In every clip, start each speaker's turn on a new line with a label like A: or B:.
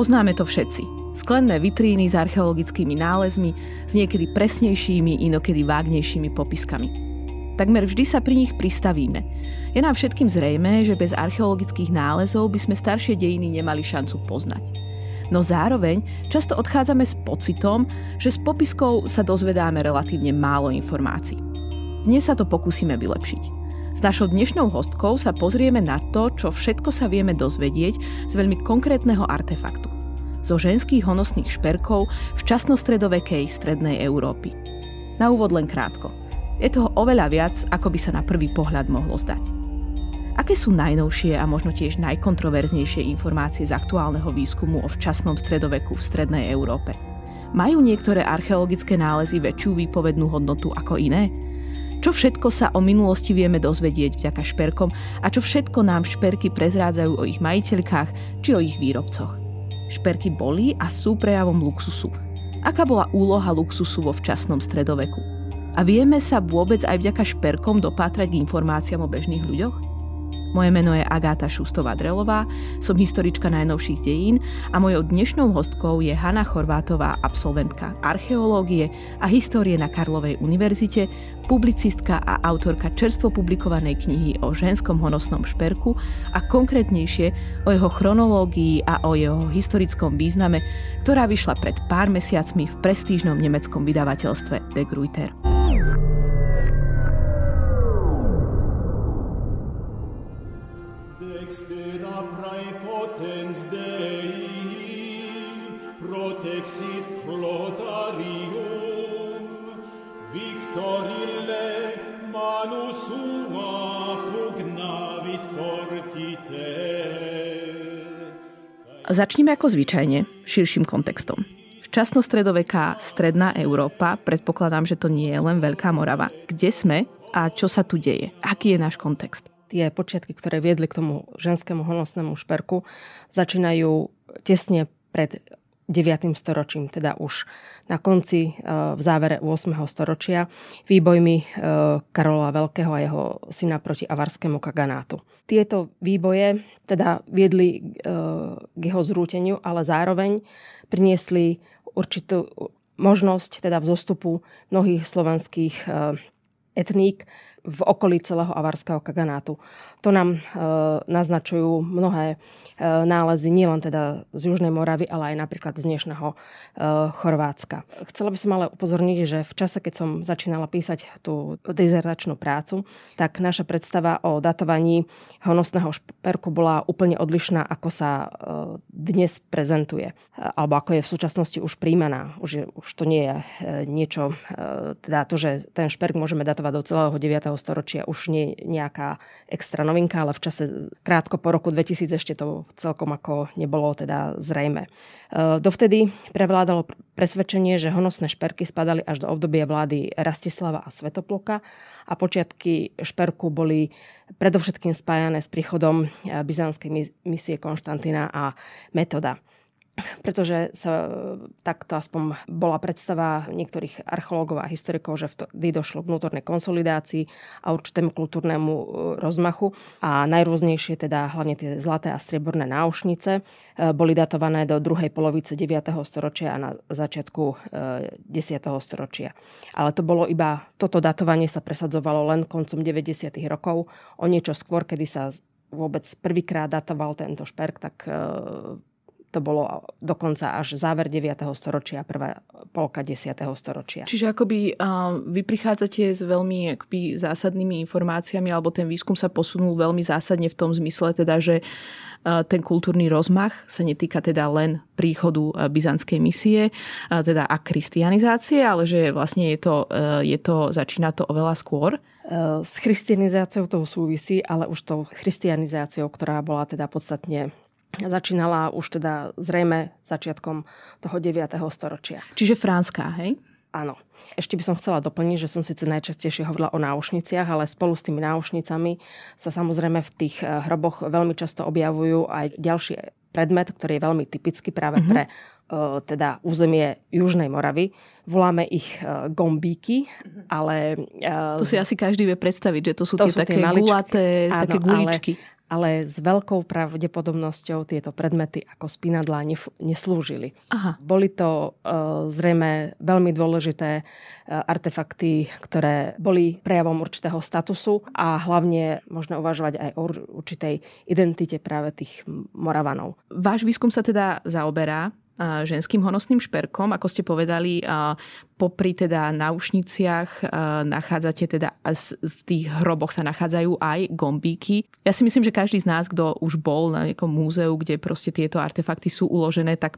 A: Poznáme to všetci. Sklenné vitríny s archeologickými nálezmi, s niekedy presnejšími, inokedy vágnejšími popiskami. Takmer vždy sa pri nich pristavíme. Je nám všetkým zrejme, že bez archeologických nálezov by sme staršie dejiny nemali šancu poznať. No zároveň často odchádzame s pocitom, že s popiskou sa dozvedáme relatívne málo informácií. Dnes sa to pokúsime vylepšiť. S našou dnešnou hostkou sa pozrieme na to, čo všetko sa vieme dozvedieť z veľmi konkrétneho artefaktu. Zo ženských honosných šperkov v časnostredovekej strednej Európy. Na úvod len krátko. Je toho oveľa viac, ako by sa na prvý pohľad mohlo zdať. Aké sú najnovšie a možno tiež najkontroverznejšie informácie z aktuálneho výskumu o včasnom stredoveku v strednej Európe? Majú niektoré archeologické nálezy väčšiu výpovednú hodnotu ako iné? Čo všetko sa o minulosti vieme dozvedieť vďaka šperkom a čo všetko nám šperky prezrádzajú o ich majiteľkách či o ich výrobcoch? Šperky boli a sú prejavom luxusu. Aká bola úloha luxusu vo včasnom stredoveku? A vieme sa vôbec aj vďaka šperkom dopátrať k informáciám o bežných ľuďoch? Moje meno je Agáta Šustová-Drelová, som historička najnovších dejín a mojou dnešnou hostkou je Hanna Chorvátová, absolventka archeológie a histórie na Karlovej univerzite, publicistka a autorka čerstvo publikovanej knihy o ženskom honosnom šperku a konkrétnejšie o jeho chronológii a o jeho historickom význame, ktorá vyšla pred pár mesiacmi v prestížnom nemeckom vydavateľstve De Gruyter. Začneme ako zvyčajne, širším kontextom. Včasnostredoveká stredná Európa, predpokladám, že to nie je len Veľká Morava. Kde sme a čo sa tu deje? Aký je náš kontext?
B: Tie počiatky, ktoré viedli k tomu ženskému honosnému šperku, začínajú tesne pred 9. storočím, teda už na konci, e, v závere 8. storočia, výbojmi e, Karola Veľkého a jeho syna proti avarskému kaganátu. Tieto výboje teda viedli e, k jeho zrúteniu, ale zároveň priniesli určitú možnosť teda vzostupu mnohých slovanských etník v okolí celého avarského kaganátu. To nám e, naznačujú mnohé e, nálezy nielen teda z Južnej Moravy, ale aj napríklad z dnešného e, Chorvátska. Chcela by som ale upozorniť, že v čase, keď som začínala písať tú dizertačnú prácu, tak naša predstava o datovaní honosného šperku bola úplne odlišná, ako sa e, dnes prezentuje. Alebo ako je v súčasnosti už príjmaná. Už, je, už to nie je e, niečo, e, teda to, že ten šperk môžeme datovať do celého 9. storočia, už nie nejaká extra novinka, ale v čase krátko po roku 2000 ešte to celkom ako nebolo teda zrejme. E, dovtedy prevládalo presvedčenie, že honosné šperky spadali až do obdobia vlády Rastislava a Svetoploka a počiatky šperku boli predovšetkým spájané s príchodom byzantskej misie Konštantina a Metoda pretože sa takto aspoň bola predstava niektorých archeológov a historikov, že vtedy došlo k vnútornej konsolidácii a určitému kultúrnemu e, rozmachu a najrôznejšie teda hlavne tie zlaté a strieborné náušnice e, boli datované do druhej polovice 9. storočia a na začiatku 10. E, storočia. Ale to bolo iba, toto datovanie sa presadzovalo len koncom 90. rokov. O niečo skôr, kedy sa vôbec prvýkrát datoval tento šperk, tak to bolo dokonca až záver 9. storočia, prvá polka 10. storočia.
A: Čiže akoby vy prichádzate s veľmi akoby zásadnými informáciami, alebo ten výskum sa posunul veľmi zásadne v tom zmysle, teda, že ten kultúrny rozmach sa netýka teda len príchodu byzantskej misie teda a kristianizácie, ale že vlastne je to, je to, začína to oveľa skôr.
B: S christianizáciou to súvisí, ale už tou christianizáciou, ktorá bola teda podstatne začínala už teda zrejme začiatkom toho 9. storočia.
A: Čiže franská, hej?
B: Áno. Ešte by som chcela doplniť, že som síce najčastejšie hovorila o náušniciach, ale spolu s tými náušnicami sa samozrejme v tých eh, hroboch veľmi často objavujú aj ďalší predmet, ktorý je veľmi typický práve mm-hmm. pre uh, teda územie Južnej Moravy. Voláme ich uh, gombíky, mhm. ale...
A: To si asi každý vie predstaviť, že to sú to tie sú také tie maličky, gulaté, áno, také guličky.
B: Ale ale s veľkou pravdepodobnosťou tieto predmety ako spinadlá nef- neslúžili. Aha. Boli to uh, zrejme veľmi dôležité uh, artefakty, ktoré boli prejavom určitého statusu a hlavne možno uvažovať aj o určitej identite práve tých Moravanov.
A: Váš výskum sa teda zaoberá ženským honosným šperkom. Ako ste povedali, popri teda náušniciach nachádzate teda v tých hroboch sa nachádzajú aj gombíky. Ja si myslím, že každý z nás, kto už bol na nejakom múzeu, kde proste tieto artefakty sú uložené, tak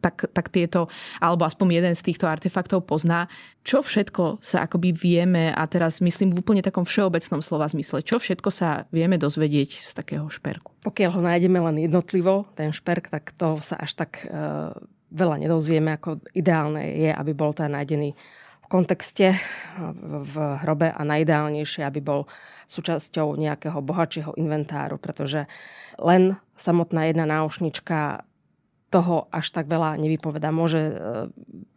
A: tak, tak tieto, alebo aspoň jeden z týchto artefaktov pozná. Čo všetko sa akoby vieme, a teraz myslím v úplne takom všeobecnom slova zmysle, čo všetko sa vieme dozvedieť z takého šperku?
B: Pokiaľ ho nájdeme len jednotlivo, ten šperk, tak to sa až tak uh, veľa nedozvieme, ako ideálne je, aby bol ten nájdený v kontexte v hrobe a najideálnejšie, aby bol súčasťou nejakého bohatšieho inventáru, pretože len samotná jedna náušnička toho až tak veľa nevypoveda. Môže e,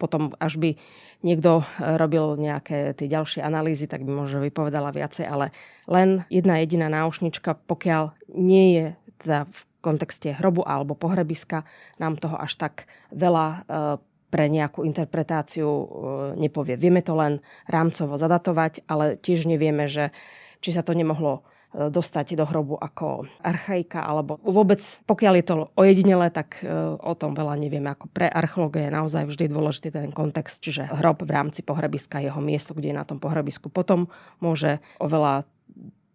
B: potom, až by niekto e, robil nejaké tie ďalšie analýzy, tak by možno vypovedala viacej, ale len jedna jediná náušnička, pokiaľ nie je teda v kontexte hrobu alebo pohrebiska, nám toho až tak veľa e, pre nejakú interpretáciu nepovie. Vieme to len rámcovo zadatovať, ale tiež nevieme, že či sa to nemohlo dostať do hrobu ako archaika, alebo vôbec, pokiaľ je to ojedinele, tak e, o tom veľa nevieme. Ako pre archeológa je naozaj vždy dôležitý ten kontext, čiže hrob v rámci pohrebiska, jeho miesto, kde je na tom pohrebisku. Potom môže oveľa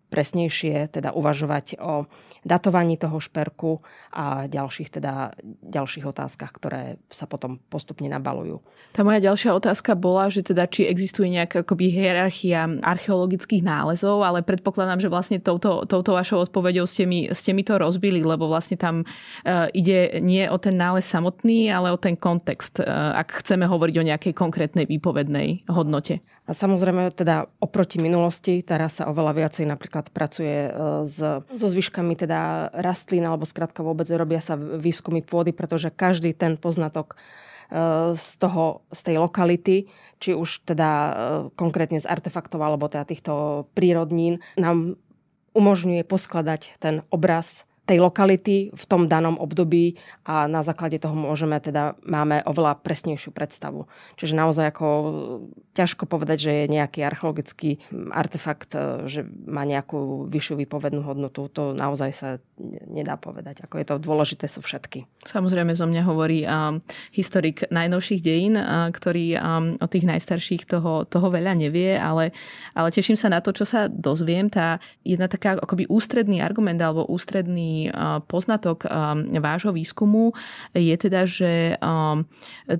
B: presnejšie teda uvažovať o datovaní toho šperku a ďalších, teda, ďalších otázkach, ktoré sa potom postupne nabalujú.
A: Tá moja ďalšia otázka bola, že teda či existuje nejaká akoby hierarchia archeologických nálezov, ale predpokladám, že vlastne touto, touto vašou odpoveďou ste mi, ste mi to rozbili, lebo vlastne tam uh, ide nie o ten nález samotný, ale o ten kontext, uh, ak chceme hovoriť o nejakej konkrétnej výpovednej hodnote.
B: A samozrejme teda oproti minulosti teraz sa oveľa viacej napríklad pracuje e, s, so zvyškami teda rastlín alebo skrátka vôbec robia sa výskumy pôdy, pretože každý ten poznatok e, z, toho, z tej lokality, či už teda e, konkrétne z artefaktov alebo teda týchto prírodnín, nám umožňuje poskladať ten obraz tej lokality v tom danom období a na základe toho môžeme teda, máme oveľa presnejšiu predstavu. Čiže naozaj ako ťažko povedať, že je nejaký archeologický artefakt, e, že má nejakú vyššiu výpovednú hodnotu. To naozaj sa nedá povedať. Ako je to dôležité sú všetky.
A: Samozrejme zo mňa hovorí historik najnovších dejín, ktorý um, o tých najstarších toho, toho veľa nevie, ale, ale teším sa na to, čo sa dozviem. Tá jedna taká akoby ústredný argument alebo ústredný poznatok vášho výskumu je teda, že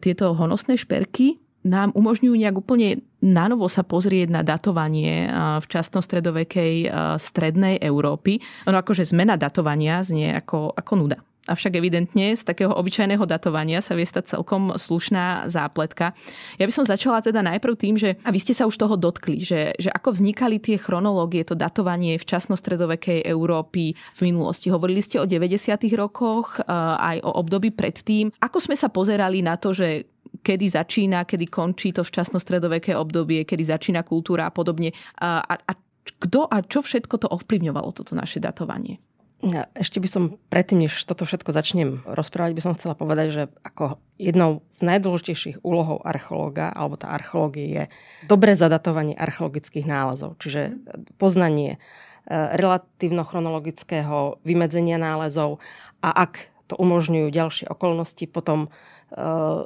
A: tieto honosné šperky nám umožňujú nejak úplne nanovo sa pozrieť na datovanie v časno-stredovekej strednej Európy. Ono akože zmena datovania znie ako, ako nuda. Avšak evidentne z takého obyčajného datovania sa vie stať celkom slušná zápletka. Ja by som začala teda najprv tým, že a vy ste sa už toho dotkli, že, že ako vznikali tie chronológie, to datovanie v časnostredovekej Európy v minulosti. Hovorili ste o 90. rokoch, aj o období predtým. Ako sme sa pozerali na to, že kedy začína, kedy končí to včasno-stredoveké obdobie, kedy začína kultúra a podobne. A, a, a kto a čo všetko to ovplyvňovalo, toto naše datovanie?
B: Ešte by som predtým, než toto všetko začnem rozprávať, by som chcela povedať, že ako jednou z najdôležitejších úlohov archeológa, alebo tá archeológie je dobré zadatovanie archeologických nálezov, čiže poznanie e, relatívno-chronologického vymedzenia nálezov a ak to umožňujú ďalšie okolnosti, potom e,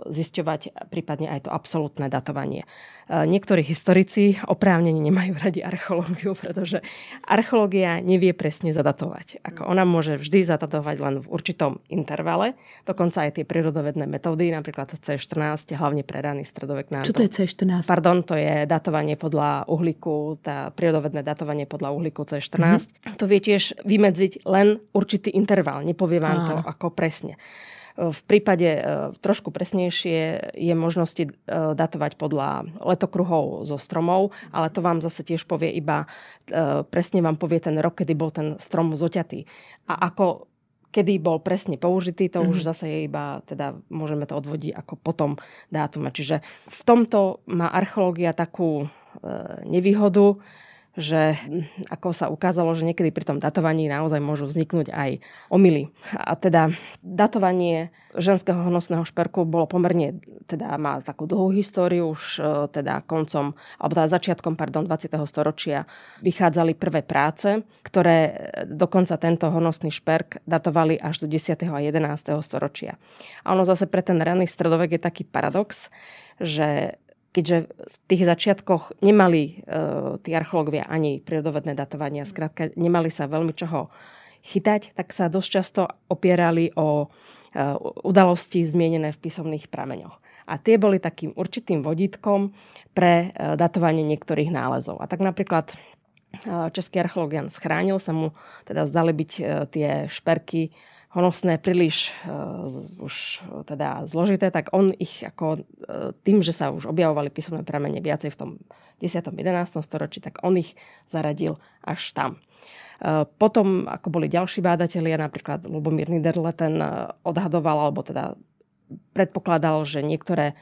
B: zisťovať prípadne aj to absolútne datovanie. E, niektorí historici oprávnene nemajú radi archeológiu, pretože archeológia nevie presne zadatovať. Ako ona môže vždy zadatovať len v určitom intervale, dokonca aj tie prírodovedné metódy, napríklad C14, hlavne pre raný stredovek nám
A: Čo to je C14?
B: Pardon, to je datovanie podľa uhlíku, tá prírodovedné datovanie podľa uhlíku C14. Mm-hmm. To vie tiež vymedziť len určitý interval, nepovie vám Áno. to ako presne. V prípade e, trošku presnejšie je možnosti e, datovať podľa letokruhov zo stromov, ale to vám zase tiež povie iba, e, presne vám povie ten rok, kedy bol ten strom zoťatý. A ako kedy bol presne použitý, to mm. už mhm. zase je iba, teda môžeme to odvodiť ako potom dátum. Čiže v tomto má archeológia takú e, nevýhodu, že ako sa ukázalo, že niekedy pri tom datovaní naozaj môžu vzniknúť aj omily. A teda datovanie ženského hnosného šperku bolo pomerne, teda má takú dlhú históriu, už e, teda koncom, alebo teda začiatkom, pardon, 20. storočia vychádzali prvé práce, ktoré dokonca tento honosný šperk datovali až do 10. a 11. storočia. A ono zase pre ten raný stredovek je taký paradox, že keďže v tých začiatkoch nemali e, tí archeológovia ani prírodovedné datovania, skrátka nemali sa veľmi čoho chytať, tak sa dosť často opierali o e, udalosti zmienené v písomných prameňoch. A tie boli takým určitým vodítkom pre e, datovanie niektorých nálezov. A tak napríklad e, český archeológ Jan Schránil sa mu teda zdali byť tie šperky honosné príliš uh, už teda zložité, tak on ich ako uh, tým, že sa už objavovali písomné pramene viacej v tom 10. 11. storočí, tak on ich zaradil až tam. Potom, ako boli ďalší bádatelia, napríklad Lubomír Niederle, ten odhadoval, alebo teda predpokladal, že niektoré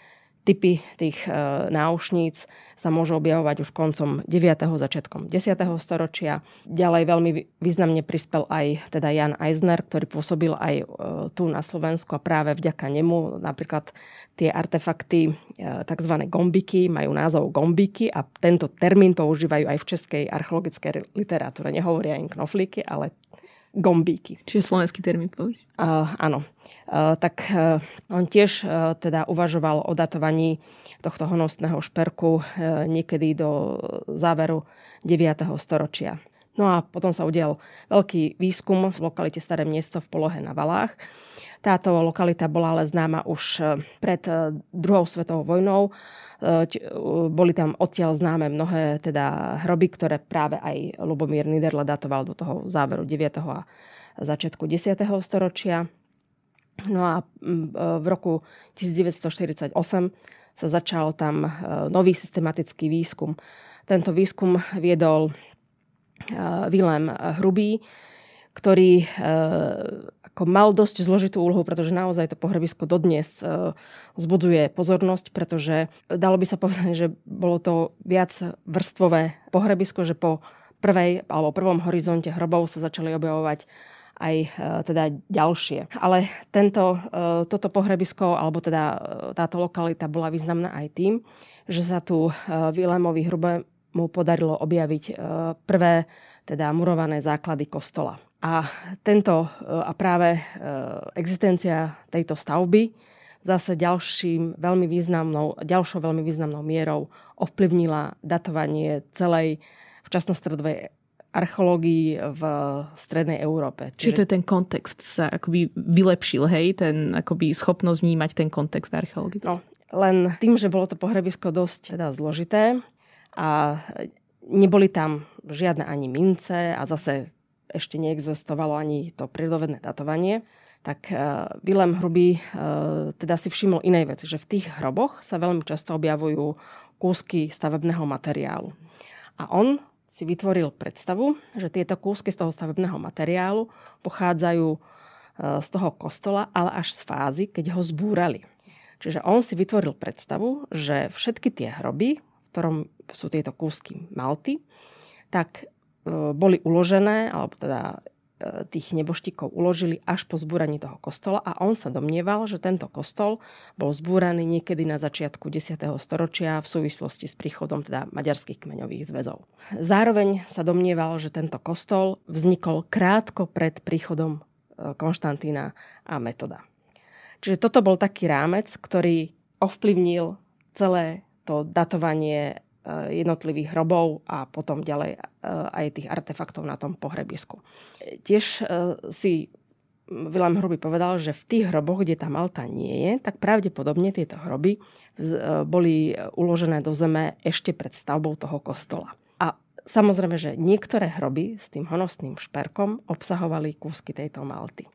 B: typy tých e, náušníc sa môžu objavovať už koncom 9. začiatkom 10. storočia. Ďalej veľmi významne prispel aj teda Jan Eisner, ktorý pôsobil aj e, tu na Slovensku a práve vďaka nemu napríklad tie artefakty, e, tzv. gombiky, majú názov gombiky a tento termín používajú aj v českej archeologickej literatúre. Nehovoria im knoflíky, ale gombíky.
A: Čiže slovenský termín používa.
B: Uh, áno. Uh, tak uh, on tiež uh, teda uvažoval o datovaní tohto honosného šperku uh, niekedy do záveru 9. storočia. No a potom sa udial veľký výskum v lokalite Staré miesto v polohe na Valách. Táto lokalita bola ale známa už pred druhou svetovou vojnou E, boli tam odtiaľ známe mnohé teda hroby, ktoré práve aj Lubomír Niederle datoval do toho záveru 9. a začiatku 10. storočia. No a e, v roku 1948 sa začal tam e, nový systematický výskum. Tento výskum viedol Vilém Hrubý, ktorý ako mal dosť zložitú úlohu, pretože naozaj to pohrebisko dodnes vzbudzuje pozornosť, pretože dalo by sa povedať, že bolo to viac vrstvové pohrebisko, že po prvej alebo prvom horizonte hrobov sa začali objavovať aj teda ďalšie. Ale tento, toto pohrebisko, alebo teda táto lokalita bola významná aj tým, že sa tu Vilémovi Hrubému podarilo objaviť prvé teda murované základy kostola. A, tento, e, a práve e, existencia tejto stavby zase ďalším veľmi významnou, ďalšou veľmi významnou mierou ovplyvnila datovanie celej včasnostredovej archeológii v strednej Európe.
A: Čiže... Čiže to je ten kontext sa akoby vylepšil, hej? Ten akoby schopnosť vnímať ten kontext archeologický.
B: No, len tým, že bolo to pohrebisko dosť teda zložité a neboli tam žiadne ani mince a zase ešte neexistovalo ani to prírodovedné datovanie, tak uh, Willem Hrubý uh, teda si všimol inej veci, že v tých hroboch sa veľmi často objavujú kúsky stavebného materiálu. A on si vytvoril predstavu, že tieto kúsky z toho stavebného materiálu pochádzajú uh, z toho kostola, ale až z fázy, keď ho zbúrali. Čiže on si vytvoril predstavu, že všetky tie hroby, ktorom sú tieto kúsky malty, tak e, boli uložené, alebo teda e, tých neboštíkov uložili až po zbúraní toho kostola a on sa domnieval, že tento kostol bol zbúraný niekedy na začiatku 10. storočia v súvislosti s príchodom teda maďarských kmeňových zväzov. Zároveň sa domnieval, že tento kostol vznikol krátko pred príchodom e, Konštantína a Metoda. Čiže toto bol taký rámec, ktorý ovplyvnil celé to datovanie Eh, jednotlivých hrobov a potom ďalej eh, aj tých artefaktov na tom pohrebisku. Tiež eh, si Vilém Hruby povedal, že v tých hroboch, kde tá Malta nie je, tak pravdepodobne tieto hroby boli uložené do zeme ešte pred stavbou toho kostola. A samozrejme, že niektoré hroby s tým honosným šperkom obsahovali kúsky tejto Malty.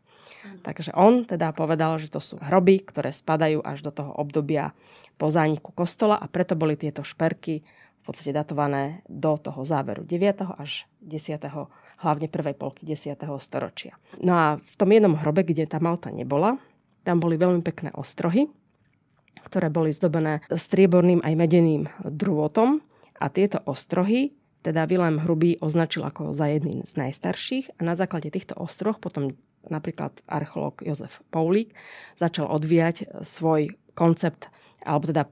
B: Takže on teda povedal, že to sú hroby, ktoré spadajú až do toho obdobia po zániku kostola a preto boli tieto šperky v podstate datované do toho záveru 9. až 10. hlavne prvej polky 10. storočia. No a v tom jednom hrobe, kde tá Malta nebola, tam boli veľmi pekné ostrohy, ktoré boli zdobené strieborným aj medeným drôtom a tieto ostrohy teda Vilém Hrubý označil ako za jedný z najstarších a na základe týchto ostroch potom napríklad archeológ Jozef Poulík začal odvíjať svoj koncept, alebo teda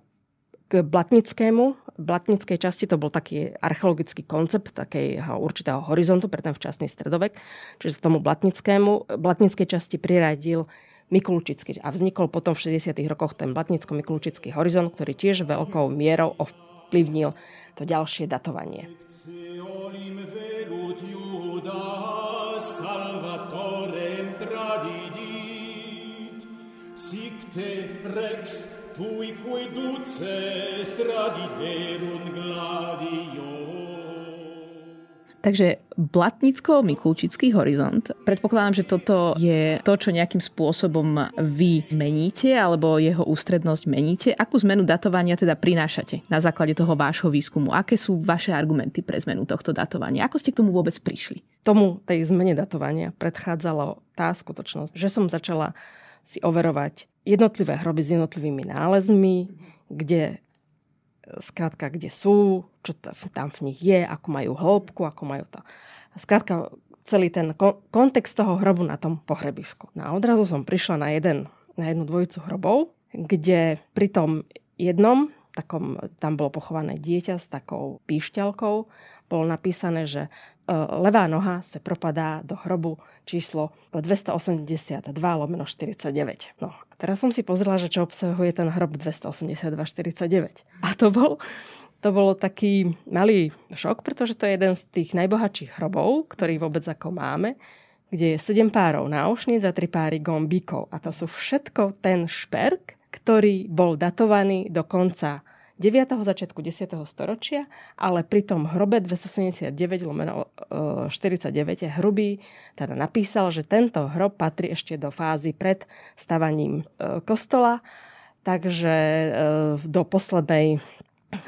B: k Blatnickému. Blatnickej časti to bol taký archeologický koncept takého určitého horizontu pre ten včasný stredovek. Čiže tomu Blatnickému, Blatnickej časti priradil Mikulčický. A vznikol potom v 60. rokoch ten Blatnicko-Mikulčický horizont, ktorý tiež veľkou mierou ovplyvnil to ďalšie datovanie. Rex tuique duces tradiderunt gladio.
A: Takže Blatnicko-Mikulčický horizont. Predpokladám, že toto je to, čo nejakým spôsobom vy meníte, alebo jeho ústrednosť meníte. Akú zmenu datovania teda prinášate na základe toho vášho výskumu? Aké sú vaše argumenty pre zmenu tohto datovania? Ako ste k tomu vôbec prišli?
B: Tomu tej zmene datovania predchádzalo tá skutočnosť, že som začala si overovať jednotlivé hroby s jednotlivými nálezmi, kde skrátka, kde sú, čo tam v nich je, ako majú hĺbku, ako majú to. Skrátka, celý ten kontext toho hrobu na tom pohrebisku. No a odrazu som prišla na, jeden, na jednu dvojicu hrobov, kde pri tom jednom, takom, tam bolo pochované dieťa s takou píšťalkou, bolo napísané, že E, levá noha sa propadá do hrobu číslo 282 lomeno 49. No teraz som si pozrela, že čo obsahuje ten hrob 282 49. A to bol to bolo taký malý šok, pretože to je jeden z tých najbohatších hrobov, ktorý vôbec ako máme, kde je 7 párov náušníc a 3 páry gombíkov. A to sú všetko ten šperk, ktorý bol datovaný do konca 9. začiatku 10. storočia, ale pri tom hrobe 279 lomeno 49 je hrubý, teda napísal, že tento hrob patrí ešte do fázy pred stavaním e, kostola, takže e, do poslednej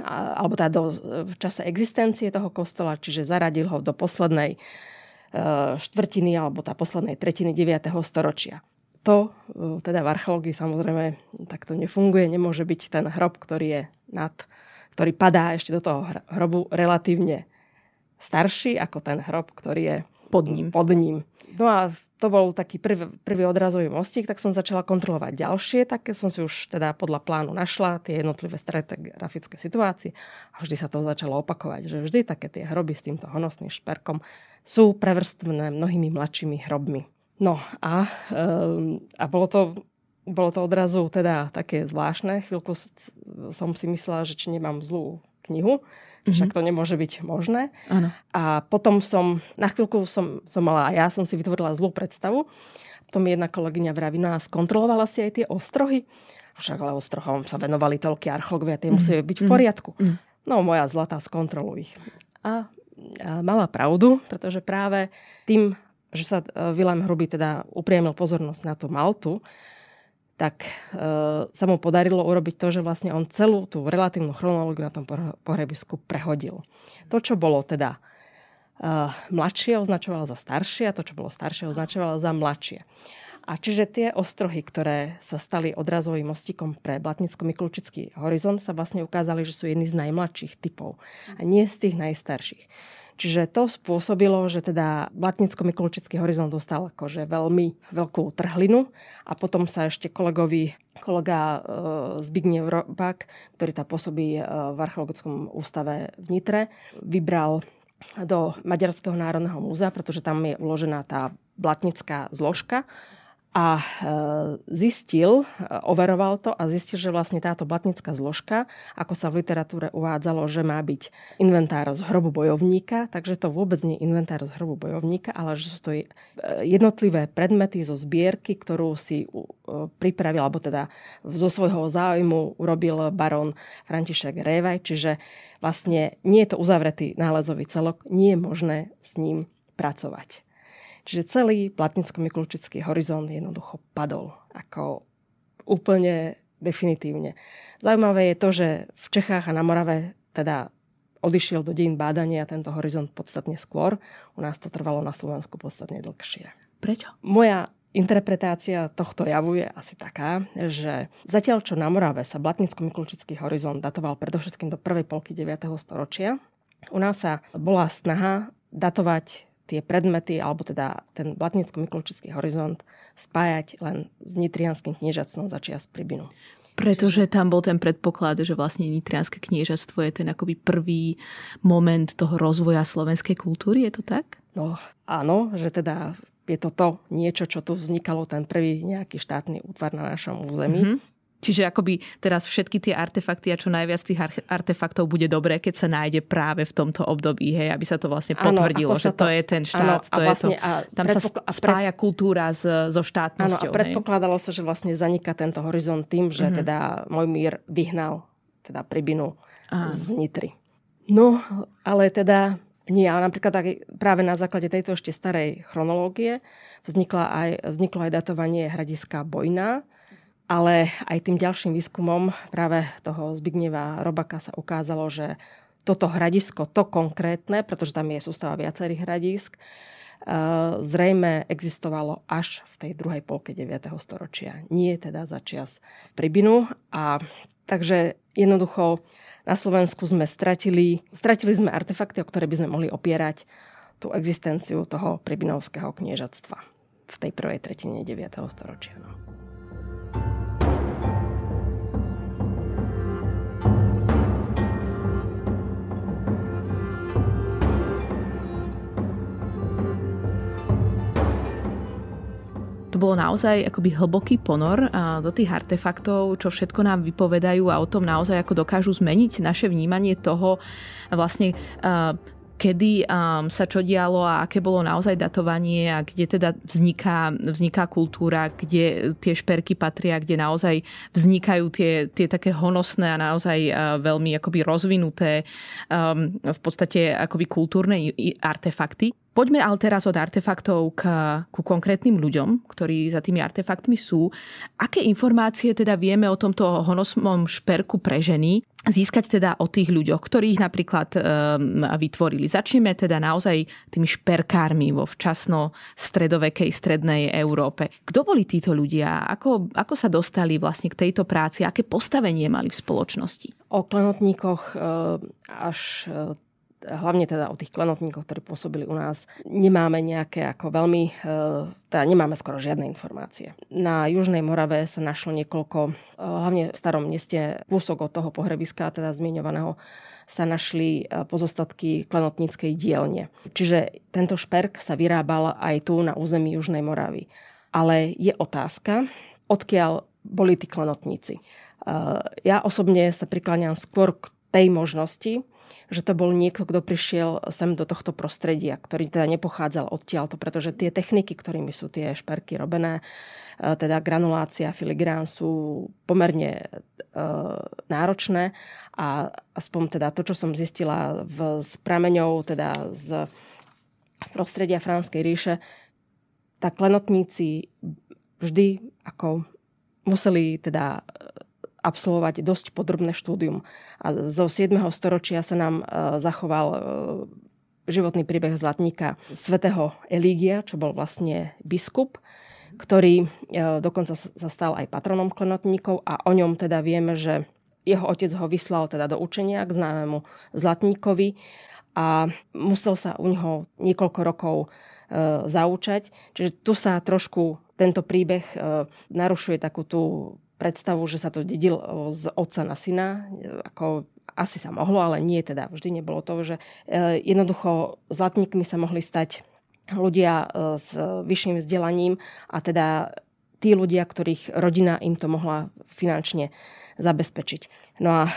B: alebo teda do, v čase existencie toho kostola, čiže zaradil ho do poslednej e, štvrtiny alebo tá poslednej tretiny 9. storočia to e, teda v archeológii samozrejme takto nefunguje. Nemôže byť ten hrob, ktorý je nad, ktorý padá ešte do toho hrobu relatívne starší ako ten hrob, ktorý je
A: pod ním.
B: Pod ním. No a to bol taký prvý, prvý odrazový mostík, tak som začala kontrolovať ďalšie, také som si už teda podľa plánu našla tie jednotlivé stratigrafické situácie a vždy sa to začalo opakovať, že vždy také tie hroby s týmto honosným šperkom sú prevrstvené mnohými mladšími hrobmi. No a, um, a bolo to bolo to odrazu teda také zvláštne. Chvíľku som si myslela, že či nemám zlú knihu, mm-hmm. však to nemôže byť možné.
A: Ano.
B: A potom som, na chvíľku som, som mala, a ja som si vytvorila zlú predstavu. Potom jedna kolegyňa vraví, no a skontrolovala si aj tie ostrohy. Však ale ostrohom sa venovali toľky archeológovia, tie mm-hmm. musí byť v poriadku. Mm-hmm. No moja zlatá, skontroluj ich. A, a mala pravdu, pretože práve tým že sa e, Vilém Hrubý teda upriamil pozornosť na tú Maltu, tak e, sa mu podarilo urobiť to, že vlastne on celú tú relatívnu chronológiu na tom pohrebisku prehodil. To, čo bolo teda e, mladšie, označoval za staršie a to, čo bolo staršie, označoval za mladšie. A čiže tie ostrohy, ktoré sa stali odrazovým mostíkom pre Blatnicko-Mikulčický horizont, sa vlastne ukázali, že sú jedni z najmladších typov a nie z tých najstarších. Čiže to spôsobilo, že teda Blatnicko-Mikulčický horizont dostal akože veľmi veľkú trhlinu a potom sa ešte kolegovi, kolega e, Zbigniew Robak, ktorý tam pôsobí e, v Archeologickom ústave v Nitre, vybral do Maďarského národného múzea, pretože tam je uložená tá blatnická zložka a e, zistil, e, overoval to a zistil, že vlastne táto blatnická zložka, ako sa v literatúre uvádzalo, že má byť inventár z hrobu bojovníka, takže to vôbec nie je inventár z hrobu bojovníka, ale že sú to jednotlivé predmety zo zbierky, ktorú si e, pripravil, alebo teda zo svojho záujmu urobil baron František Révaj, čiže vlastne nie je to uzavretý nálezový celok, nie je možné s ním pracovať. Čiže celý platnicko-mikulčický horizont jednoducho padol ako úplne definitívne. Zaujímavé je to, že v Čechách a na Morave teda odišiel do dejín bádania tento horizont podstatne skôr. U nás to trvalo na Slovensku podstatne dlhšie.
A: Prečo?
B: Moja interpretácia tohto javu je asi taká, že zatiaľ čo na Morave sa Blatnicko-Mikulčický horizont datoval predovšetkým do prvej polky 9. storočia, U nás sa bola snaha datovať tie predmety, alebo teda ten blatnicko-mikulčický horizont spájať len s nitrianským kniežactvom za čias Pribinu.
A: Pretože tam bol ten predpoklad, že vlastne nitrianské kniežatstvo je ten akoby prvý moment toho rozvoja slovenskej kultúry, je to tak?
B: No áno, že teda je to to niečo, čo tu vznikalo, ten prvý nejaký štátny útvar na našom území. Mm-hmm.
A: Čiže akoby teraz všetky tie artefakty a čo najviac tých artefaktov bude dobré, keď sa nájde práve v tomto období, hej, aby sa to vlastne potvrdilo, ano, že to, to je ten štát, áno, to vlastne, je to, tam sa spája pred... kultúra s, so štátnosťou.
B: Áno, a predpokladalo hej. sa, že vlastne zaniká tento horizont tým, že mm-hmm. teda môj mír vyhnal teda Pribinu Aha. z Nitry. No, ale teda nie, ale napríklad tak práve na základe tejto ešte starej chronológie vznikla aj, vzniklo aj datovanie hradiska Bojna, ale aj tým ďalším výskumom práve toho Zbigneva Robaka sa ukázalo, že toto hradisko, to konkrétne, pretože tam je sústava viacerých hradísk, eh, zrejme existovalo až v tej druhej polke 9. storočia. Nie teda za čias Pribinu. A takže jednoducho na Slovensku sme stratili, stratili sme artefakty, o ktoré by sme mohli opierať tú existenciu toho pribinovského kniežatstva v tej prvej tretine 9. storočia. No.
A: To bolo naozaj akoby hlboký ponor do tých artefaktov, čo všetko nám vypovedajú a o tom naozaj ako dokážu zmeniť naše vnímanie toho vlastne kedy um, sa čo dialo a aké bolo naozaj datovanie a kde teda vzniká, vzniká kultúra, kde tie šperky patria, kde naozaj vznikajú tie, tie také honosné a naozaj uh, veľmi akoby rozvinuté um, v podstate akoby kultúrne artefakty. Poďme ale teraz od artefaktov k, ku konkrétnym ľuďom, ktorí za tými artefaktmi sú. Aké informácie teda vieme o tomto honosnom šperku pre ženy získať teda o tých ľuďoch, ktorých napríklad um, vytvorili. Začneme teda naozaj tými šperkármi vo včasno stredovekej strednej Európe. Kto boli títo ľudia? Ako, ako sa dostali vlastne k tejto práci? Aké postavenie mali v spoločnosti?
B: O klenotníkoch až hlavne teda o tých klenotníkoch, ktorí pôsobili u nás, nemáme nejaké ako veľmi, e, teda nemáme skoro žiadne informácie. Na Južnej Morave sa našlo niekoľko, e, hlavne v starom meste, kúsok od toho pohrebiska, teda zmienovaného, sa našli e, pozostatky klenotníckej dielne. Čiže tento šperk sa vyrábal aj tu na území Južnej Moravy. Ale je otázka, odkiaľ boli tí klenotníci. Ja osobne sa prikláňam skôr k tej možnosti, že to bol niekto, kto prišiel sem do tohto prostredia, ktorý teda nepochádzal odtiaľto, pretože tie techniky, ktorými sú tie šperky robené, e, teda granulácia, filigrán sú pomerne e, náročné. A aspoň teda to, čo som zistila v, s prameňou, teda z prostredia Franskej ríše, tak klenotníci vždy ako museli teda absolvovať dosť podrobné štúdium. A zo 7. storočia sa nám e, zachoval e, životný príbeh zlatníka svätého Elígia, čo bol vlastne biskup, ktorý e, dokonca sa stal aj patronom klenotníkov a o ňom teda vieme, že jeho otec ho vyslal teda do učenia k známemu zlatníkovi a musel sa u neho niekoľko rokov zaučať. Čiže tu sa trošku tento príbeh narušuje takú tú predstavu, že sa to dedil z otca na syna, ako asi sa mohlo, ale nie teda. Vždy nebolo to, že e, jednoducho zlatníkmi sa mohli stať ľudia e, s vyšším vzdelaním a teda tí ľudia, ktorých rodina im to mohla finančne zabezpečiť. No a e,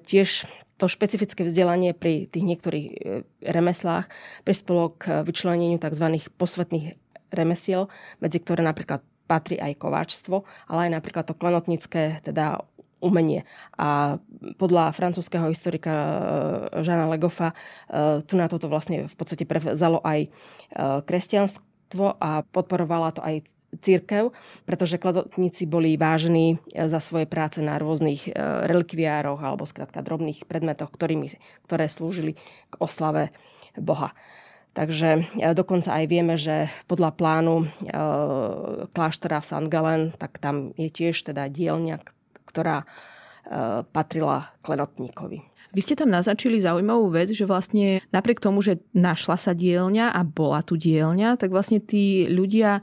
B: tiež to špecifické vzdelanie pri tých niektorých remeslách prispelo k vyčleneniu tzv. posvetných remesiel, medzi ktoré napríklad patrí aj kováčstvo, ale aj napríklad to klenotnické teda umenie. A podľa francúzského historika Žana eh, Legofa eh, tu na toto vlastne v podstate prevzalo aj eh, kresťanstvo a podporovala to aj církev, pretože kladotníci boli vážení za svoje práce na rôznych relikviároch alebo skrátka drobných predmetoch, ktorými, ktoré slúžili k oslave Boha. Takže e, dokonca aj vieme, že podľa plánu e, kláštora v St. Galen, tak tam je tiež teda dielňa, ktorá e, patrila klenotníkovi.
A: Vy ste tam naznačili zaujímavú vec, že vlastne napriek tomu, že našla sa dielňa a bola tu dielňa, tak vlastne tí ľudia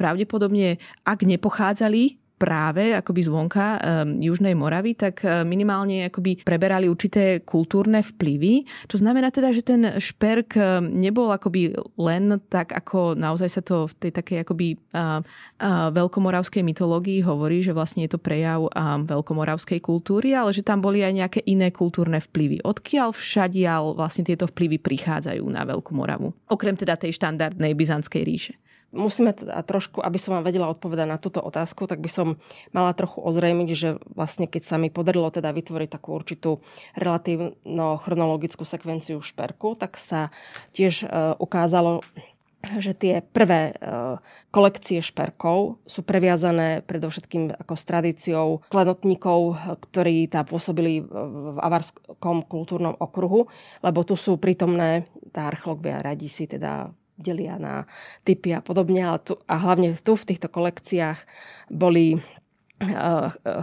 A: pravdepodobne, ak nepochádzali práve akoby zvonka um, Južnej Moravy, tak uh, minimálne akoby preberali určité kultúrne vplyvy, čo znamená teda, že ten šperk um, nebol akoby len tak, ako naozaj sa to v tej takej akoby uh, uh, veľkomoravskej mytológii hovorí, že vlastne je to prejav um, veľkomoravskej kultúry, ale že tam boli aj nejaké iné kultúrne vplyvy. Odkiaľ všadial vlastne tieto vplyvy prichádzajú na Veľkú Moravu? Okrem teda tej štandardnej byzantskej ríše
B: musíme teda trošku, aby som vám vedela odpovedať na túto otázku, tak by som mala trochu ozrejmiť, že vlastne keď sa mi podarilo teda vytvoriť takú určitú relatívno chronologickú sekvenciu šperku, tak sa tiež e, ukázalo, že tie prvé e, kolekcie šperkov sú previazané predovšetkým ako s tradíciou klenotníkov, ktorí tá pôsobili v avarskom kultúrnom okruhu, lebo tu sú prítomné, tá archeológia radí si teda delia na typy a podobne. Ale tu, a hlavne tu v týchto kolekciách boli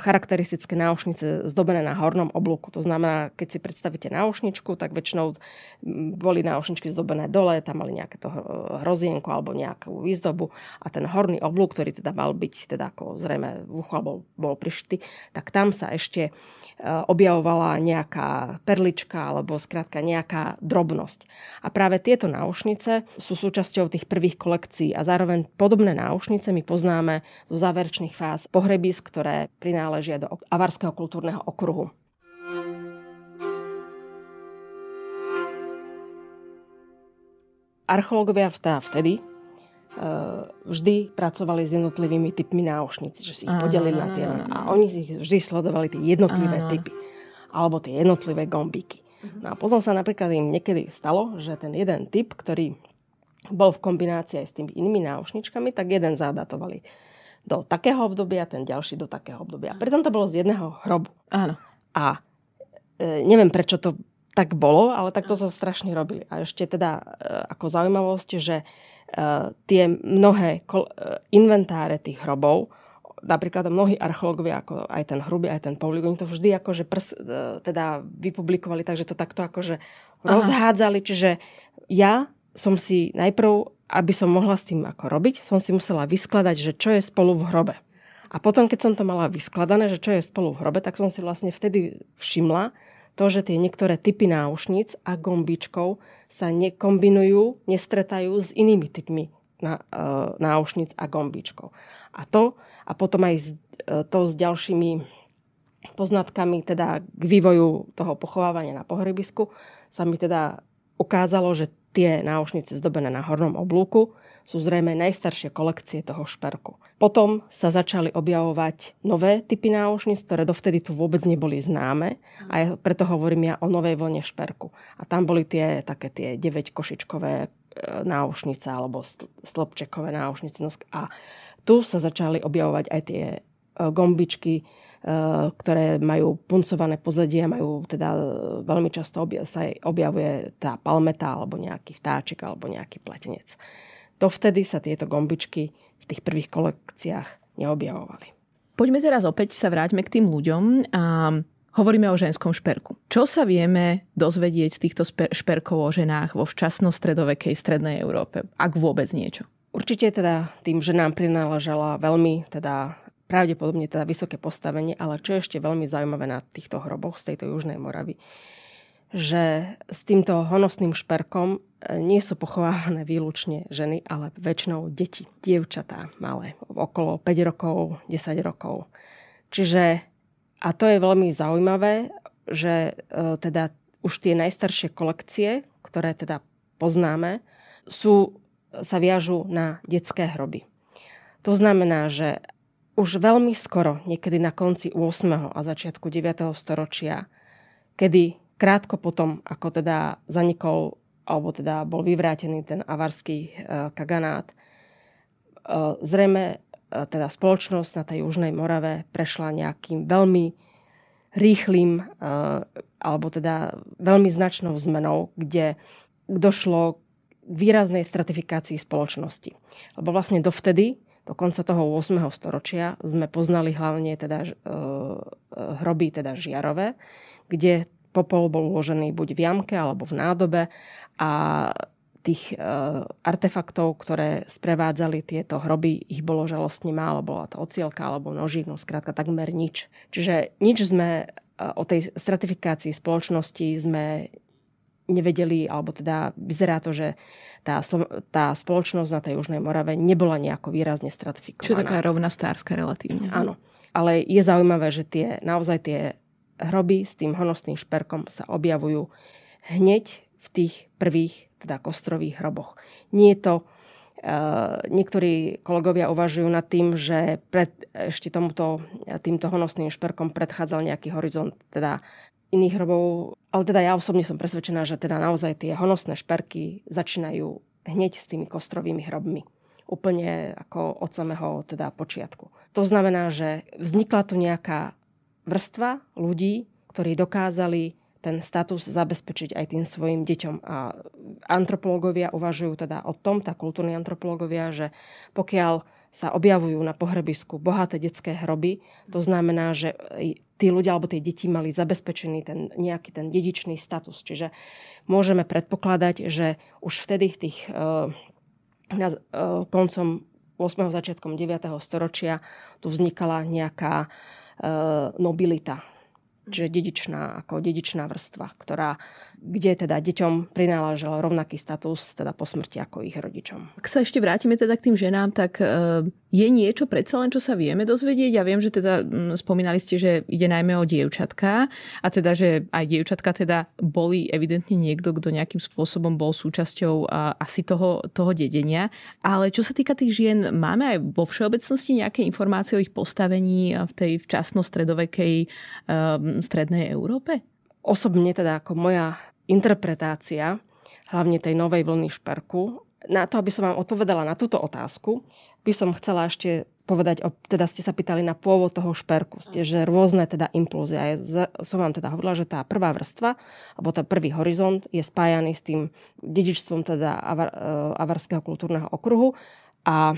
B: charakteristické náušnice zdobené na hornom oblúku. To znamená, keď si predstavíte náušničku, tak väčšinou mm, boli náušničky zdobené dole, tam mali nejaké to hrozienko alebo nejakú výzdobu a ten horný oblúk, ktorý teda mal byť teda ako zrejme v uchu alebo bol prišty, tak tam sa ešte Eh, objavovala nejaká perlička alebo skrátka nejaká drobnosť. A práve tieto náušnice sú súčasťou tých prvých kolekcií a zároveň podobné náušnice my poznáme zo záverečných fáz ktoré prináležia do avarského kultúrneho okruhu. Archeológovia vtedy Eh, vždy pracovali s jednotlivými typmi náušnic, že si ich podelili na tie. A oni si vždy sledovali tie jednotlivé typy. Alebo tie jednotlivé gombíky. No a potom sa napríklad im niekedy stalo, že ten jeden typ, ktorý bol v kombinácii aj s tými inými náušničkami, tak jeden zadatovali do takého obdobia, ten ďalší do takého obdobia. Pritom to bolo z jedného hrobu.
A: Áno.
B: A e, neviem, prečo to tak bolo, ale tak to sa strašne robili. A ešte teda e, ako zaujímavosť, že Eh, tie mnohé eh, inventáre tých hrobov, napríklad mnohí archeológovia, ako aj ten hrubý, aj ten Pavlík, oni to vždy akože prs, teda vypublikovali, takže to takto akože Aha. rozhádzali. Čiže ja som si najprv, aby som mohla s tým ako robiť, som si musela vyskladať, že čo je spolu v hrobe. A potom, keď som to mala vyskladané, že čo je spolu v hrobe, tak som si vlastne vtedy všimla, to, že tie niektoré typy náušnic a gombičkov sa nekombinujú, nestretajú s inými typmi uh, náušnic a gombičkov. A to, a potom aj uh, to s ďalšími poznatkami teda k vývoju toho pochovávania na pohrebisku sa mi teda ukázalo, že tie náušnice zdobené na hornom oblúku sú zrejme najstaršie kolekcie toho šperku. Potom sa začali objavovať nové typy náušnic, ktoré dovtedy tu vôbec neboli známe a ja preto hovorím ja o novej vlne šperku. A tam boli tie také tie 9 košičkové e, náušnice alebo slobčekové náušnice. A tu sa začali objavovať aj tie e, gombičky, ktoré majú puncované pozadie a majú teda veľmi často sa objavuje tá palmeta alebo nejaký vtáčik alebo nejaký pletenec. Dovtedy sa tieto gombičky v tých prvých kolekciách neobjavovali.
A: Poďme teraz opäť sa vráťme k tým ľuďom a hovoríme o ženskom šperku. Čo sa vieme dozvedieť z týchto šperkov o ženách vo včasno-stredovekej strednej Európe, ak vôbec niečo?
B: Určite teda tým ženám prináležala veľmi teda pravdepodobne teda vysoké postavenie, ale čo je ešte veľmi zaujímavé na týchto hroboch z tejto Južnej Moravy, že s týmto honosným šperkom e, nie sú pochovávané výlučne ženy, ale väčšinou deti, dievčatá malé, okolo 5 rokov, 10 rokov. Čiže, a to je veľmi zaujímavé, že e, teda už tie najstaršie kolekcie, ktoré teda poznáme, sú, sa viažú na detské hroby. To znamená, že už veľmi skoro, niekedy na konci 8. a začiatku 9. storočia, kedy krátko potom, ako teda zanikol alebo teda bol vyvrátený ten avarský e, kaganát, e, zrejme e, teda spoločnosť na tej Južnej Morave prešla nejakým veľmi rýchlým alebo teda veľmi značnou zmenou, kde došlo k výraznej stratifikácii spoločnosti. Lebo vlastne dovtedy, do konca toho 8. storočia, sme poznali hlavne teda hroby teda žiarové, kde popol bol uložený buď v jamke alebo v nádobe a tých e, artefaktov, ktoré sprevádzali tieto hroby, ich bolo žalostne málo. Bola to ocielka alebo nožík, no skrátka takmer nič. Čiže nič sme e, o tej stratifikácii spoločnosti sme nevedeli, alebo teda vyzerá to, že tá, tá spoločnosť na tej Južnej Morave nebola nejako výrazne stratifikovaná.
A: Čo taká rovná stárska relatívne.
B: Áno. Ale je zaujímavé, že tie, naozaj tie hroby s tým honosným šperkom sa objavujú hneď v tých prvých teda kostrových hroboch. Nie je to Uh, niektorí kolegovia uvažujú nad tým, že pred ešte tomuto, týmto honosným šperkom predchádzal nejaký horizont teda iných hrobov. Ale teda ja osobne som presvedčená, že teda naozaj tie honosné šperky začínajú hneď s tými kostrovými hrobmi. Úplne ako od samého teda počiatku. To znamená, že vznikla tu nejaká vrstva ľudí, ktorí dokázali ten status zabezpečiť aj tým svojim deťom. A antropológovia uvažujú teda o tom, tá kultúrni antropológovia, že pokiaľ sa objavujú na pohrebisku bohaté detské hroby, to znamená, že tí ľudia alebo tie deti mali zabezpečený ten nejaký ten dedičný status. Čiže môžeme predpokladať, že už vtedy tých uh, na, uh, koncom 8. začiatkom 9. storočia tu vznikala nejaká uh, nobilita, čiže dedičná, ako dedičná vrstva, ktorá, kde teda deťom prináležal rovnaký status teda po smrti ako ich rodičom.
A: Ak sa ešte vrátime teda k tým ženám, tak e, je niečo predsa len, čo sa vieme dozvedieť? Ja viem, že teda spomínali ste, že ide najmä o dievčatka a teda, že aj dievčatka teda boli evidentne niekto, kto nejakým spôsobom bol súčasťou asi toho, toho dedenia. Ale čo sa týka tých žien, máme aj vo všeobecnosti nejaké informácie o ich postavení v tej včasno stredovekej um, strednej Európe?
B: Osobne teda ako moja interpretácia hlavne tej novej vlny šperku, na to, aby som vám odpovedala na túto otázku, by som chcela ešte povedať, teda ste sa pýtali na pôvod toho šperku, ste, že rôzne teda impulzy. Ja som vám teda hovorila, že tá prvá vrstva, alebo tá prvý horizont je spájaný s tým dedičstvom teda avar, e, avarského kultúrneho okruhu a e,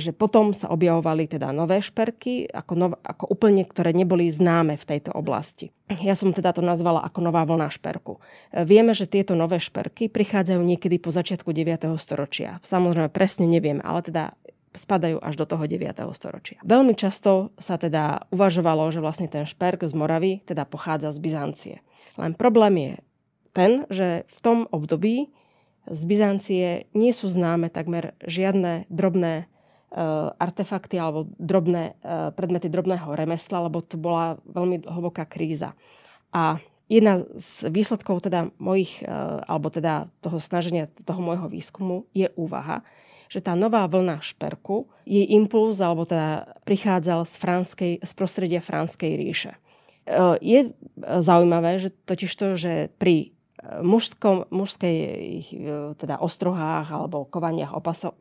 B: že potom sa objavovali teda nové šperky, ako, nov, ako úplne, ktoré neboli známe v tejto oblasti. Ja som teda to nazvala ako nová vlna šperku. E, vieme, že tieto nové šperky prichádzajú niekedy po začiatku 9. storočia. Samozrejme presne nevieme, ale teda spadajú až do toho 9. storočia. Veľmi často sa teda uvažovalo, že vlastne ten šperk z Moravy teda pochádza z Byzancie. Len problém je ten, že v tom období z Byzancie nie sú známe takmer žiadne drobné uh, artefakty alebo drobné uh, predmety drobného remesla, lebo to bola veľmi hlboká kríza. A jedna z výsledkov teda mojich, uh, alebo teda toho snaženia, toho môjho výskumu je úvaha, že tá nová vlna šperku, jej impuls, alebo teda prichádzal z, franskej, z prostredia Franskej ríše. Je zaujímavé, že totiž to, že pri mužskom, mužskej e, teda ostrohách alebo kovaniach opasov,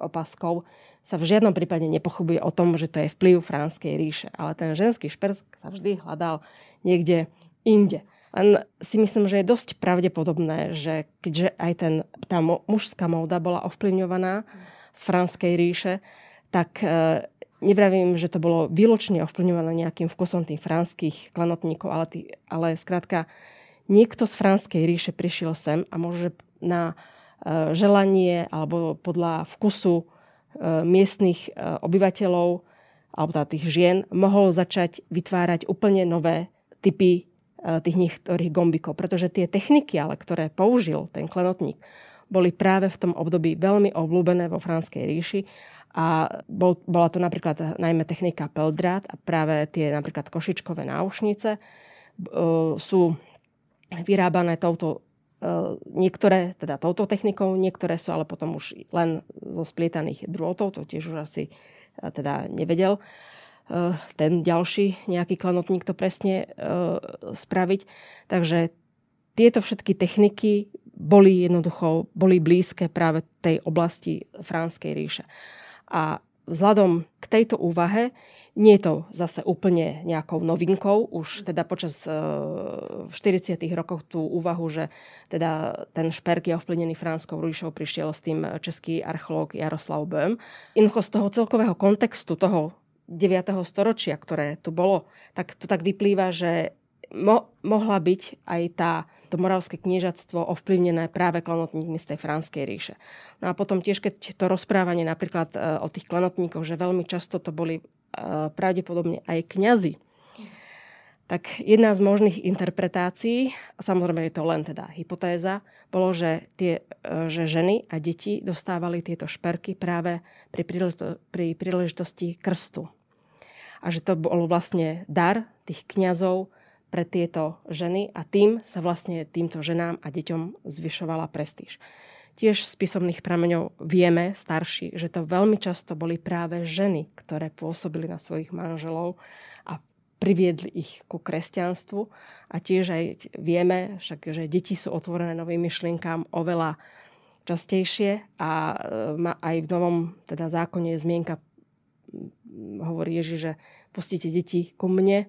B: opaskov sa v žiadnom prípade nepochybuje o tom, že to je vplyv Franskej ríše. Ale ten ženský šperk sa vždy hľadal niekde inde. Len si myslím, že je dosť pravdepodobné, že keďže aj ten, tá mužská móda bola ovplyvňovaná z Franskej ríše, tak e, nevravím, že to bolo výločne ovplyvňované nejakým vkusom tých franských klanotníkov, ale, tý, ale skrátka niekto z Franskej ríše prišiel sem a môže na e, želanie alebo podľa vkusu e, miestnych e, obyvateľov alebo teda tých žien mohol začať vytvárať úplne nové typy tých niektorých gombikov. Pretože tie techniky, ale ktoré použil ten klenotník, boli práve v tom období veľmi obľúbené vo Franskej ríši a bol, bola to napríklad najmä technika peldrát a práve tie napríklad košičkové náušnice sú vyrábané touto e, niektoré teda touto technikou, niektoré sú ale potom už len zo splietaných drôtov, to tiež už asi e, teda nevedel e, ten ďalší nejaký klanotník to presne spraviť. Takže tieto všetky techniky boli jednoducho, boli blízke práve tej oblasti Franskej ríše. A vzhľadom k tejto úvahe nie je to zase úplne nejakou novinkou. Už teda počas e, v 40. rokoch tú úvahu, že teda ten šperk je ovplyvnený Franskou ríšou, prišiel s tým český archeológ Jaroslav Böhm. Inko z toho celkového kontextu toho 9. storočia, ktoré tu bolo, tak to tak vyplýva, že mo- mohla byť aj tá to moravské kniežatstvo ovplyvnené práve klanotníkmi z tej franskej ríše. No a potom tiež, keď to rozprávanie napríklad e, o tých klanotníkoch, že veľmi často to boli e, pravdepodobne aj kňazi, tak jedna z možných interpretácií, a samozrejme je to len teda hypotéza, bolo, že, tie, e, že ženy a deti dostávali tieto šperky práve pri, príležito, pri príležitosti krstu. A že to bol vlastne dar tých kňazov pre tieto ženy a tým sa vlastne týmto ženám a deťom zvyšovala prestíž. Tiež z písomných prameňov vieme, starší, že to veľmi často boli práve ženy, ktoré pôsobili na svojich manželov a priviedli ich ku kresťanstvu. A tiež aj vieme, však, že deti sú otvorené novým myšlienkám oveľa častejšie a e, aj v novom teda zákone je zmienka, hovorí Ježiš, že pustíte deti ku mne.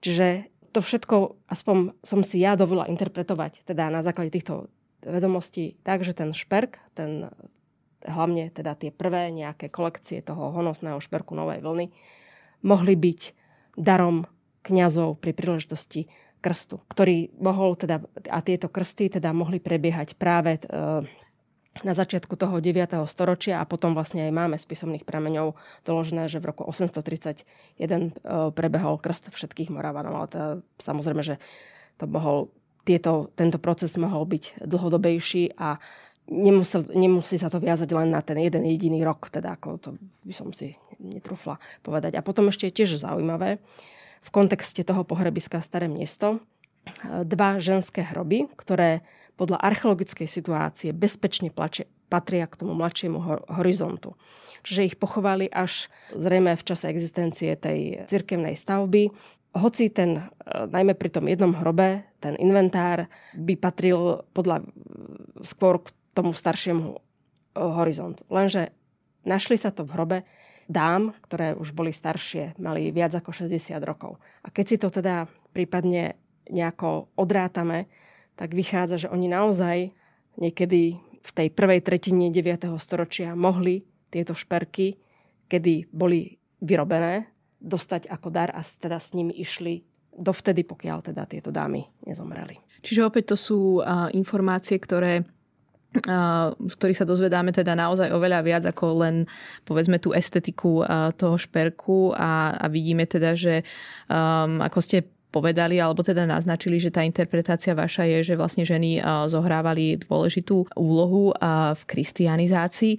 B: Čiže to všetko, aspoň som si ja dovolila interpretovať, teda na základe týchto vedomostí, tak, že ten šperk, ten, hlavne teda tie prvé nejaké kolekcie toho honosného šperku novej vlny, mohli byť darom kňazov pri príležitosti krstu, ktorý mohol teda, a tieto krsty teda mohli prebiehať práve e, na začiatku toho 9. storočia a potom vlastne aj máme z písomných prameňov doložené, že v roku 831 e, prebehol krst všetkých Moravanov. Ale to, samozrejme, že to mohol, tieto, tento proces mohol byť dlhodobejší a nemusel, nemusí sa to viazať len na ten jeden jediný rok, teda ako to by som si netrúfla povedať. A potom ešte tiež zaujímavé, v kontexte toho pohrebiska Staré mesto, e, dva ženské hroby, ktoré podľa archeologickej situácie bezpečne plače, patria k tomu mladšiemu horizontu. Čiže ich pochovali až zrejme v čase existencie tej cirkevnej stavby. Hoci ten, e, najmä pri tom jednom hrobe, ten inventár by patril podľa skôr k tomu staršiemu e, horizontu. Lenže našli sa to v hrobe dám, ktoré už boli staršie, mali viac ako 60 rokov. A keď si to teda prípadne nejako odrátame, tak vychádza, že oni naozaj niekedy v tej prvej tretine 9. storočia mohli tieto šperky, kedy boli vyrobené, dostať ako dar a teda s nimi išli dovtedy, pokiaľ teda tieto dámy nezomreli.
A: Čiže opäť to sú uh, informácie, ktoré z ktorých sa dozvedáme teda naozaj oveľa viac ako len povedzme tú estetiku toho šperku a, a vidíme teda, že um, ako ste povedali, alebo teda naznačili, že tá interpretácia vaša je, že vlastne ženy zohrávali dôležitú úlohu v kristianizácii.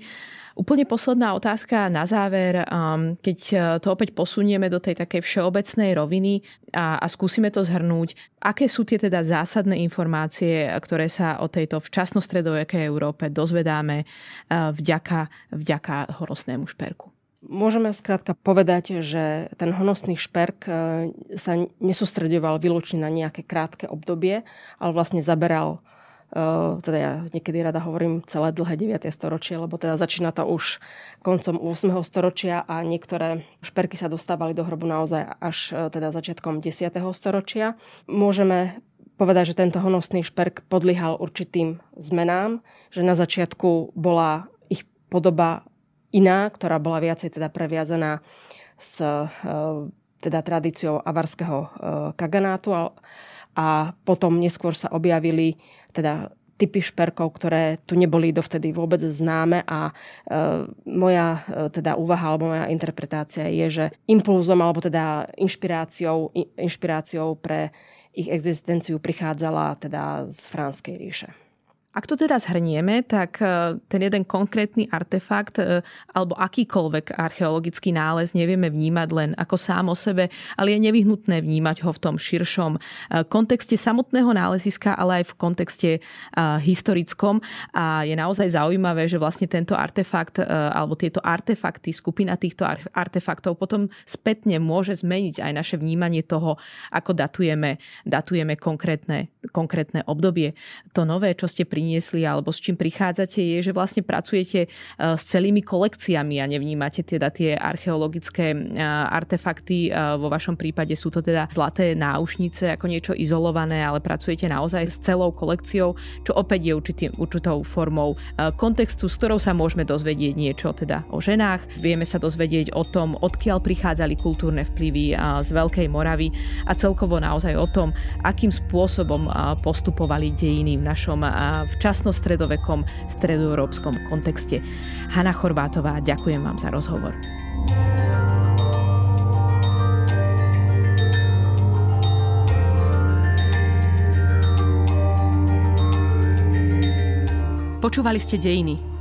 A: Úplne posledná otázka na záver, keď to opäť posunieme do tej takej všeobecnej roviny a, a skúsime to zhrnúť. Aké sú tie teda zásadné informácie, ktoré sa o tejto včasnostredovekej Európe dozvedáme vďaka, vďaka horostnému šperku?
B: Môžeme skrátka povedať, že ten honosný šperk e, sa nesústredoval výlučne na nejaké krátke obdobie, ale vlastne zaberal e, teda ja niekedy rada hovorím celé dlhé 9. storočie, lebo teda začína to už koncom 8. storočia a niektoré šperky sa dostávali do hrobu naozaj až e, teda začiatkom 10. storočia. Môžeme povedať, že tento honosný šperk podliehal určitým zmenám, že na začiatku bola ich podoba iná, ktorá bola viacej teda previazaná s e, teda tradíciou avarského e, kaganátu a, potom neskôr sa objavili teda typy šperkov, ktoré tu neboli dovtedy vôbec známe a e, moja e, teda úvaha alebo moja interpretácia je, že impulzom alebo teda inšpiráciou, inšpiráciou pre ich existenciu prichádzala teda z Franskej ríše.
A: Ak to teda zhrnieme, tak e, ten jeden konkrétny artefakt e, alebo akýkoľvek archeologický nález nevieme vnímať len ako sám o sebe, ale je nevyhnutné vnímať ho v tom širšom e, kontexte samotného náleziska, ale aj v kontexte historickom. A je naozaj zaujímavé, že vlastne tento artefakt alebo tieto artefakty, skupina týchto artefaktov potom spätne môže zmeniť aj naše vnímanie toho, ako datujeme, datujeme konkrétne, konkrétne obdobie. To nové, čo ste pri priniesli alebo s čím prichádzate, je, že vlastne pracujete s celými kolekciami a nevnímate teda tie archeologické artefakty. Vo vašom prípade sú to teda zlaté náušnice ako niečo izolované, ale pracujete naozaj s celou kolekciou, čo opäť je určitý, určitou formou kontextu, s ktorou sa môžeme dozvedieť niečo teda o ženách. Vieme sa dozvedieť o tom, odkiaľ prichádzali kultúrne vplyvy z Veľkej Moravy a celkovo naozaj o tom, akým spôsobom postupovali dejiny v našom včasno-stredovekom stredoeurópskom kontexte. Hanna Chorvátová, ďakujem vám za rozhovor. Počúvali ste Dejiny,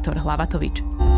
A: Viktor Hlavatovič.